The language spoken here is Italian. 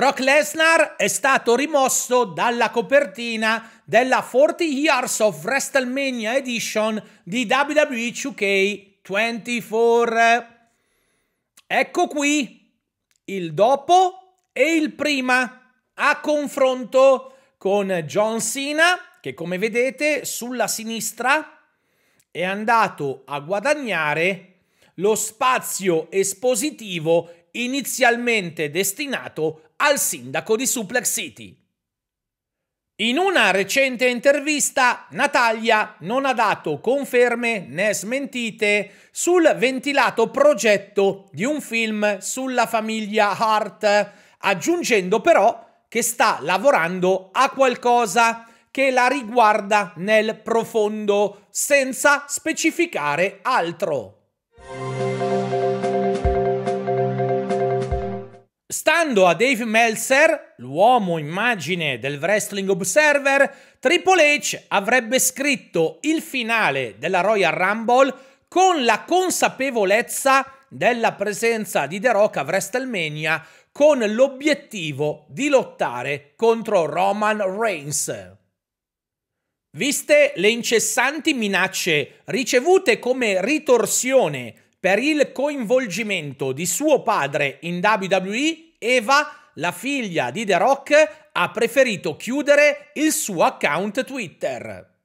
Brock Lesnar è stato rimosso dalla copertina della 40 Years of WrestleMania Edition di WWE 2K24. Ecco qui il dopo e il prima a confronto con John Cena che come vedete sulla sinistra è andato a guadagnare lo spazio espositivo inizialmente destinato al sindaco di Suplex City. In una recente intervista, Natalia non ha dato conferme né smentite sul ventilato progetto di un film sulla famiglia Hart, aggiungendo però che sta lavorando a qualcosa che la riguarda nel profondo, senza specificare altro. Stando a Dave Meltzer, l'uomo immagine del Wrestling Observer, Triple H avrebbe scritto il finale della Royal Rumble con la consapevolezza della presenza di The Rock a WrestleMania con l'obiettivo di lottare contro Roman Reigns. Viste le incessanti minacce ricevute come ritorsione per il coinvolgimento di suo padre in WWE, Eva, la figlia di The Rock, ha preferito chiudere il suo account Twitter.